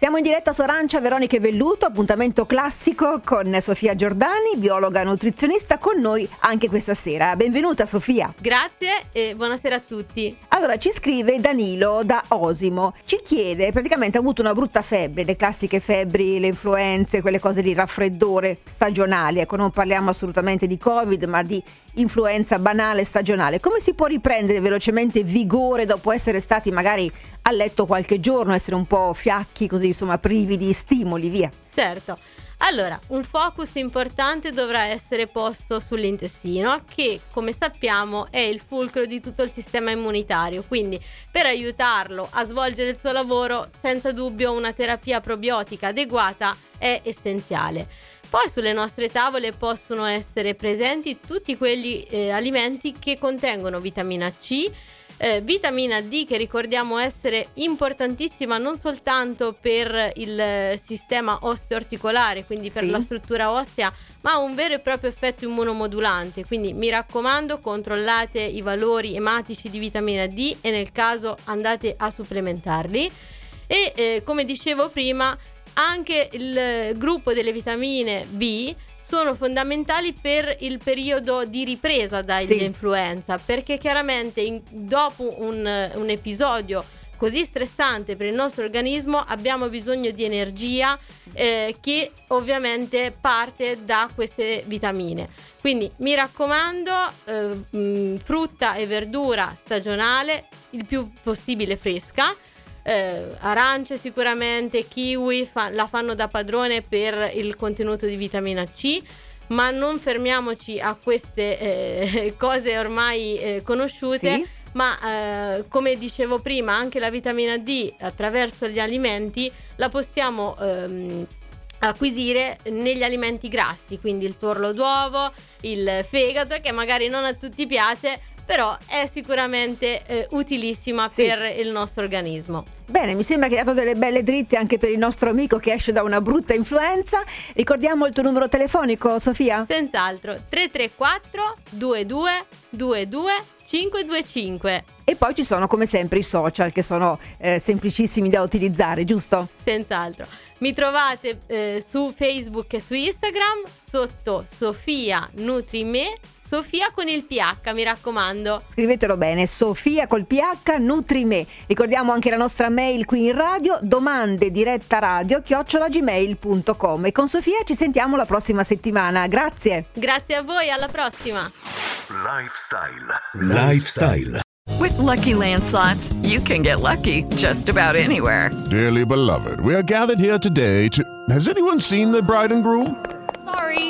Siamo in diretta su Arancia, Veronica e Velluto, appuntamento classico con Sofia Giordani, biologa nutrizionista, con noi anche questa sera. Benvenuta Sofia. Grazie e buonasera a tutti. Allora, ci scrive Danilo da Osimo, ci chiede, praticamente ha avuto una brutta febbre, le classiche febbri, le influenze, quelle cose di raffreddore stagionali, ecco non parliamo assolutamente di Covid, ma di influenza banale stagionale. Come si può riprendere velocemente vigore dopo essere stati magari a letto qualche giorno, essere un po' fiacchi, così insomma privi di stimoli, via? Certo. Allora, un focus importante dovrà essere posto sull'intestino che, come sappiamo, è il fulcro di tutto il sistema immunitario, quindi per aiutarlo a svolgere il suo lavoro, senza dubbio una terapia probiotica adeguata è essenziale. Poi sulle nostre tavole possono essere presenti tutti quegli eh, alimenti che contengono vitamina C, eh, vitamina D che ricordiamo essere importantissima non soltanto per il sistema osteoarticolare, quindi per Sì. la struttura ossea, ma ha un vero e proprio effetto immunomodulante. Quindi mi raccomando, controllate i valori ematici di vitamina D e nel caso andate a supplementarli. E eh, come dicevo prima, anche il gruppo delle vitamine B sono fondamentali per il periodo di ripresa dall'influenza, perché chiaramente in- dopo un, un episodio così stressante per il nostro organismo abbiamo bisogno di energia eh, che ovviamente parte da queste vitamine. Quindi mi raccomando, eh, frutta e verdura stagionale, il più possibile fresca. Eh, arance sicuramente, kiwi fa- la fanno da padrone per il contenuto di vitamina C, ma non fermiamoci a queste eh, cose ormai eh, conosciute. Sì. Ma eh, come dicevo prima, anche la vitamina D attraverso gli alimenti la possiamo ehm, acquisire negli alimenti grassi, quindi il tuorlo d'uovo, il fegato, che magari non a tutti piace, però è sicuramente eh, utilissima Sì. per il nostro organismo. Bene, mi sembra che hai dato delle belle dritte anche per il nostro amico che esce da una brutta influenza. Ricordiamo il tuo numero telefonico, Sofia? Senz'altro 334 22 22 525. E poi ci sono come sempre i social che sono eh, semplicissimi da utilizzare, giusto? Senz'altro. Mi trovate eh, su Facebook e su Instagram sotto Sofia Nutrime, Sofia con il PH, mi raccomando. Scrivetelo bene, Sofia col PH Nutrime. Ricordiamo anche la nostra mail qui in radio, domande diretta radio chiocciolagmail.com e con Sofia ci sentiamo la prossima settimana. Grazie. Grazie a voi, alla prossima. Lifestyle. Lifestyle. With Lucky Land slots, you can get lucky just about anywhere. Dearly beloved, we are gathered here today to. Has anyone seen the bride and groom?